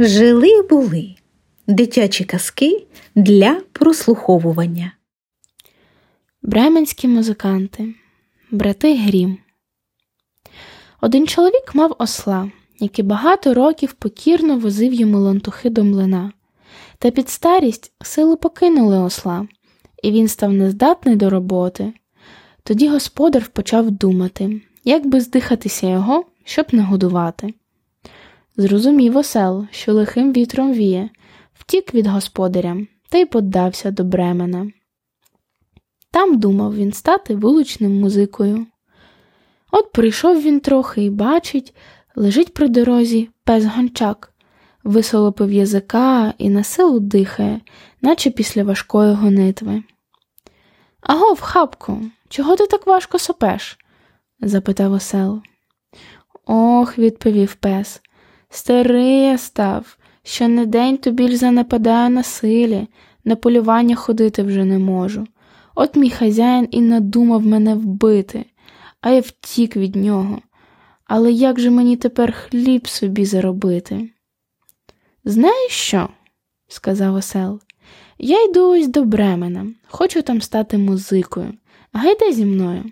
Жили були дитячі казки для прослуховування. Бременські музиканти, брати Грім. Один чоловік мав осла, який багато років покірно возив йому лантухи до млина. Та під старість сили покинули осла, і він став нездатний до роботи. Тоді господар почав думати, як би здихатися його, щоб не годувати. Зрозумів осел, що лихим вітром віє, втік від господаря та й поддався до Бремена. Там думав він стати вуличним музикою. От прийшов він трохи і бачить, лежить при дорозі пес гончак, висолопив язика і на силу дихає, наче після важкої гонитви. Агов, хапку, чого ти так важко сопеш? запитав осел. Ох, відповів пес. Старий я став, що не день то біль занападає на силі, на полювання ходити вже не можу. От мій хазяїн і надумав мене вбити, а я втік від нього. Але як же мені тепер хліб собі заробити? Знаєш що? сказав осел. Я йду ось до Бремена, хочу там стати музикою. Гайде зі мною.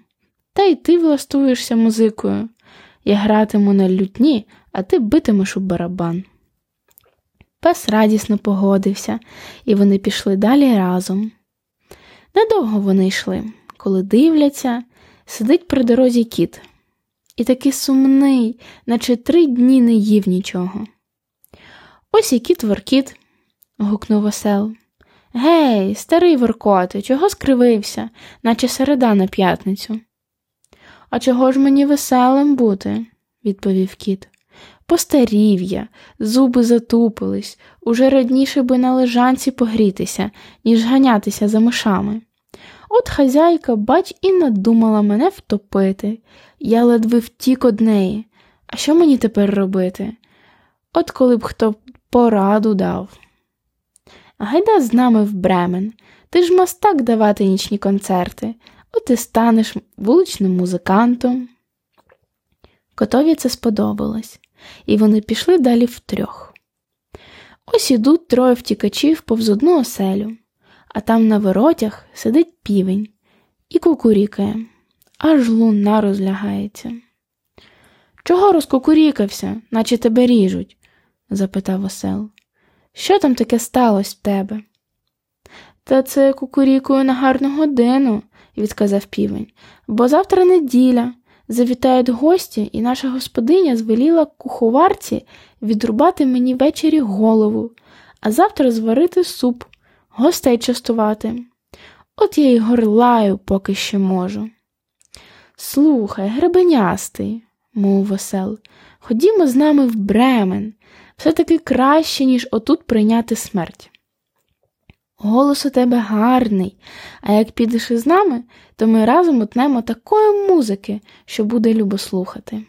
Та й ти влаштуєшся музикою. Я гратиму на лютні, а ти битимеш у барабан. Пес радісно погодився, і вони пішли далі разом. Недовго вони йшли, коли дивляться, сидить при дорозі кіт. І такий сумний, наче три дні не їв нічого. Ось і кіт воркіт, гукнув осел. Гей, старий воркоти, чого скривився, наче середа на п'ятницю? А чого ж мені веселим бути? відповів кіт. Постарів я, зуби затупились, уже радніше би на лежанці погрітися, ніж ганятися за мишами. От хазяйка, бач, і надумала мене втопити. Я ледве втік од неї. А що мені тепер робити? От коли б хто пораду дав. Гайда з нами в Бремен. Ти ж мастак давати нічні концерти, от і станеш вуличним музикантом. Котові це сподобалось, і вони пішли далі втрьох. Ось ідуть троє втікачів повз одну оселю, а там на воротях сидить півень і кукурікає, аж луна розлягається. Чого розкукурікався, наче тебе ріжуть? запитав осел. Що там таке сталося в тебе? Та це кукурікую на гарну годину, відказав півень, бо завтра неділя. Завітають гості, і наша господиня звеліла куховарці відрубати мені ввечері голову, а завтра зварити суп, гостей частувати. От я й горлаю, поки ще можу. Слухай, гребенястий, мов весел, ходімо з нами в Бремен, все таки краще, ніж отут прийняти смерть. Голос у тебе гарний, а як підеш із нами, то ми разом утнемо такої музики, що буде любо слухати.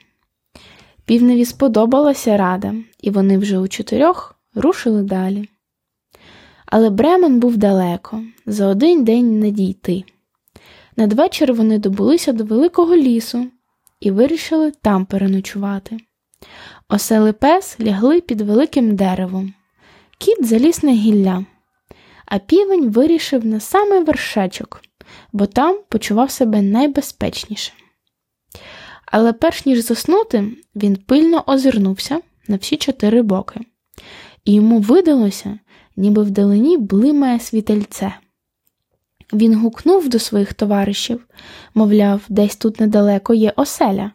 Півневі сподобалася рада, і вони вже у чотирьох рушили далі. Але Бремен був далеко, за один день не дійти. Надвечір вони добулися до великого лісу і вирішили там переночувати. Осели пес лягли під великим деревом. Кіт заліз на гілля а півень вирішив на самий вершечок, бо там почував себе найбезпечніше. Але перш ніж заснути, він пильно озирнувся на всі чотири боки, і йому видалося, ніби вдалині блимає світельце. Він гукнув до своїх товаришів, мовляв, десь тут недалеко є оселя,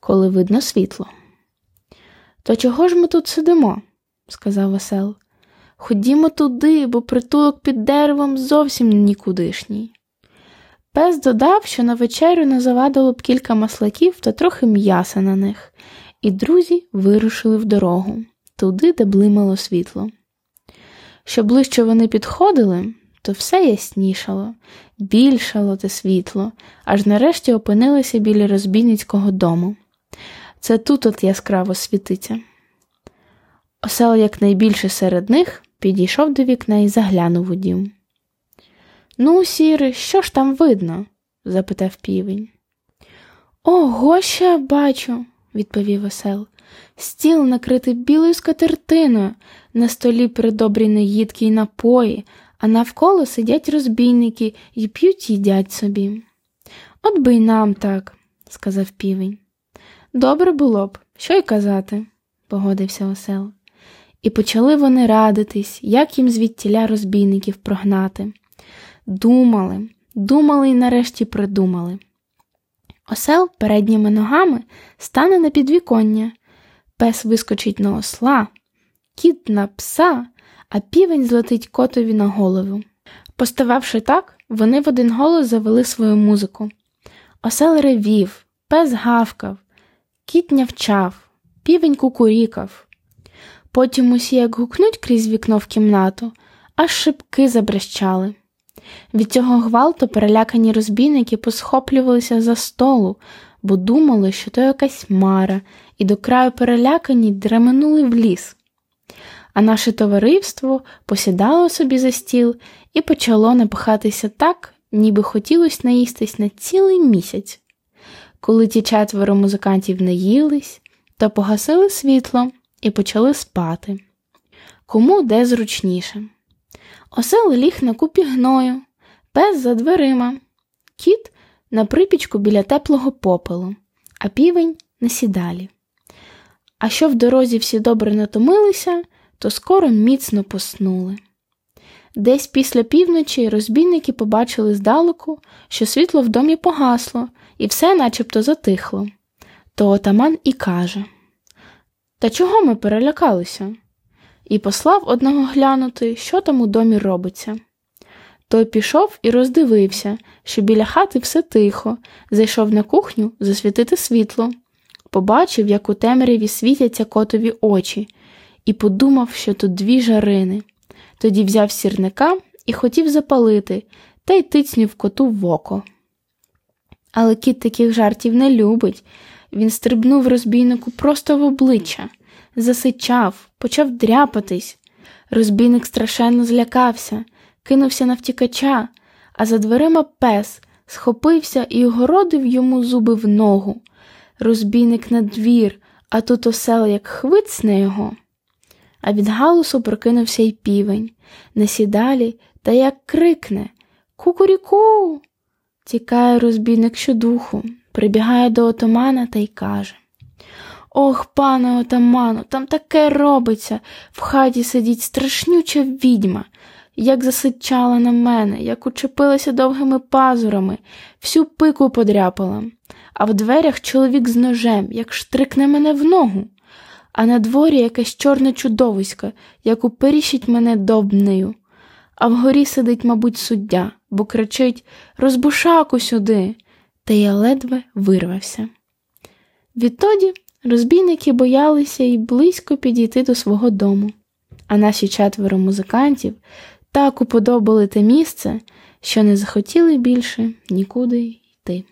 коли видно світло. То чого ж ми тут сидимо? сказав осел. Ходімо туди, бо притулок під деревом зовсім нікудишній. Пес додав, що на вечерю не завадило б кілька маслаків та трохи м'яса на них, і друзі вирушили в дорогу, туди, де блимало світло. Що ближче вони підходили, то все яснішало, більшало те світло, аж нарешті опинилися біля розбійницького дому. Це тут от яскраво світиться. Осел якнайбільше серед них підійшов до вікна і заглянув у дім. Ну, сіри, що ж там видно? запитав півень. Ого, я бачу, відповів осел. стіл накритий білою скатертиною, на столі придобрі наїдки й напої, а навколо сидять розбійники і п'ють їдять собі. От би й нам так, сказав півень. Добре було б, що й казати, погодився осел. І почали вони радитись, як їм звідтіля розбійників прогнати. Думали, думали і нарешті придумали. Осел передніми ногами стане на підвіконня, пес вискочить на осла, кіт на пса, а півень злетить котові на голову. Постававши так, вони в один голос завели свою музику. Осел ревів, пес гавкав, кіт нявчав, півень кукурікав. Потім усі як гукнуть крізь вікно в кімнату, аж шибки забрещали. Від цього гвалту перелякані розбійники посхоплювалися за столу, бо думали, що то якась мара, і до краю перелякані дременули в ліс. А наше товариство посідало собі за стіл і почало напихатися так, ніби хотілося наїстись на цілий місяць. Коли ті четверо музикантів наїлись, то погасили світло і почали спати. Кому де зручніше. Осел ліг на купі гною, пес за дверима, кіт на припічку біля теплого попелу, а півень на сідалі. А що в дорозі всі добре натомилися, то скоро міцно поснули. Десь після півночі розбійники побачили здалеку, що світло в домі погасло, і все начебто затихло. То отаман і каже Та чого ми перелякалися? І послав одного глянути, що там у домі робиться. Той пішов і роздивився, що біля хати все тихо, зайшов на кухню засвітити світло, побачив, як у темряві світяться котові очі, і подумав, що тут дві жарини. Тоді взяв сірника і хотів запалити, та й тицнюв коту в око. Але кіт таких жартів не любить. Він стрибнув розбійнику просто в обличчя, засичав, почав дряпатись. Розбійник страшенно злякався, кинувся на втікача, а за дверима пес схопився і огородив йому зуби в ногу. Розбійник на двір, а тут осел як хвицне його. А від галусу прокинувся й півень, на сідалі та як крикне Кукуріку. Тікає розбійник щодуху, прибігає до отамана та й каже Ох, пане отаману, там таке робиться. В хаті сидіть страшнюча відьма, як засичала на мене, як учепилася довгими пазурами, всю пику подряпала, а в дверях чоловік з ножем, як штрикне мене в ногу, а на дворі якесь чорне чудовисько, як уперіщить мене добнею. А вгорі сидить, мабуть, суддя, бо кричить Розбушаку сюди. Та я ледве вирвався. Відтоді розбійники боялися й близько підійти до свого дому, а наші четверо музикантів так уподобали те місце, що не захотіли більше нікуди йти.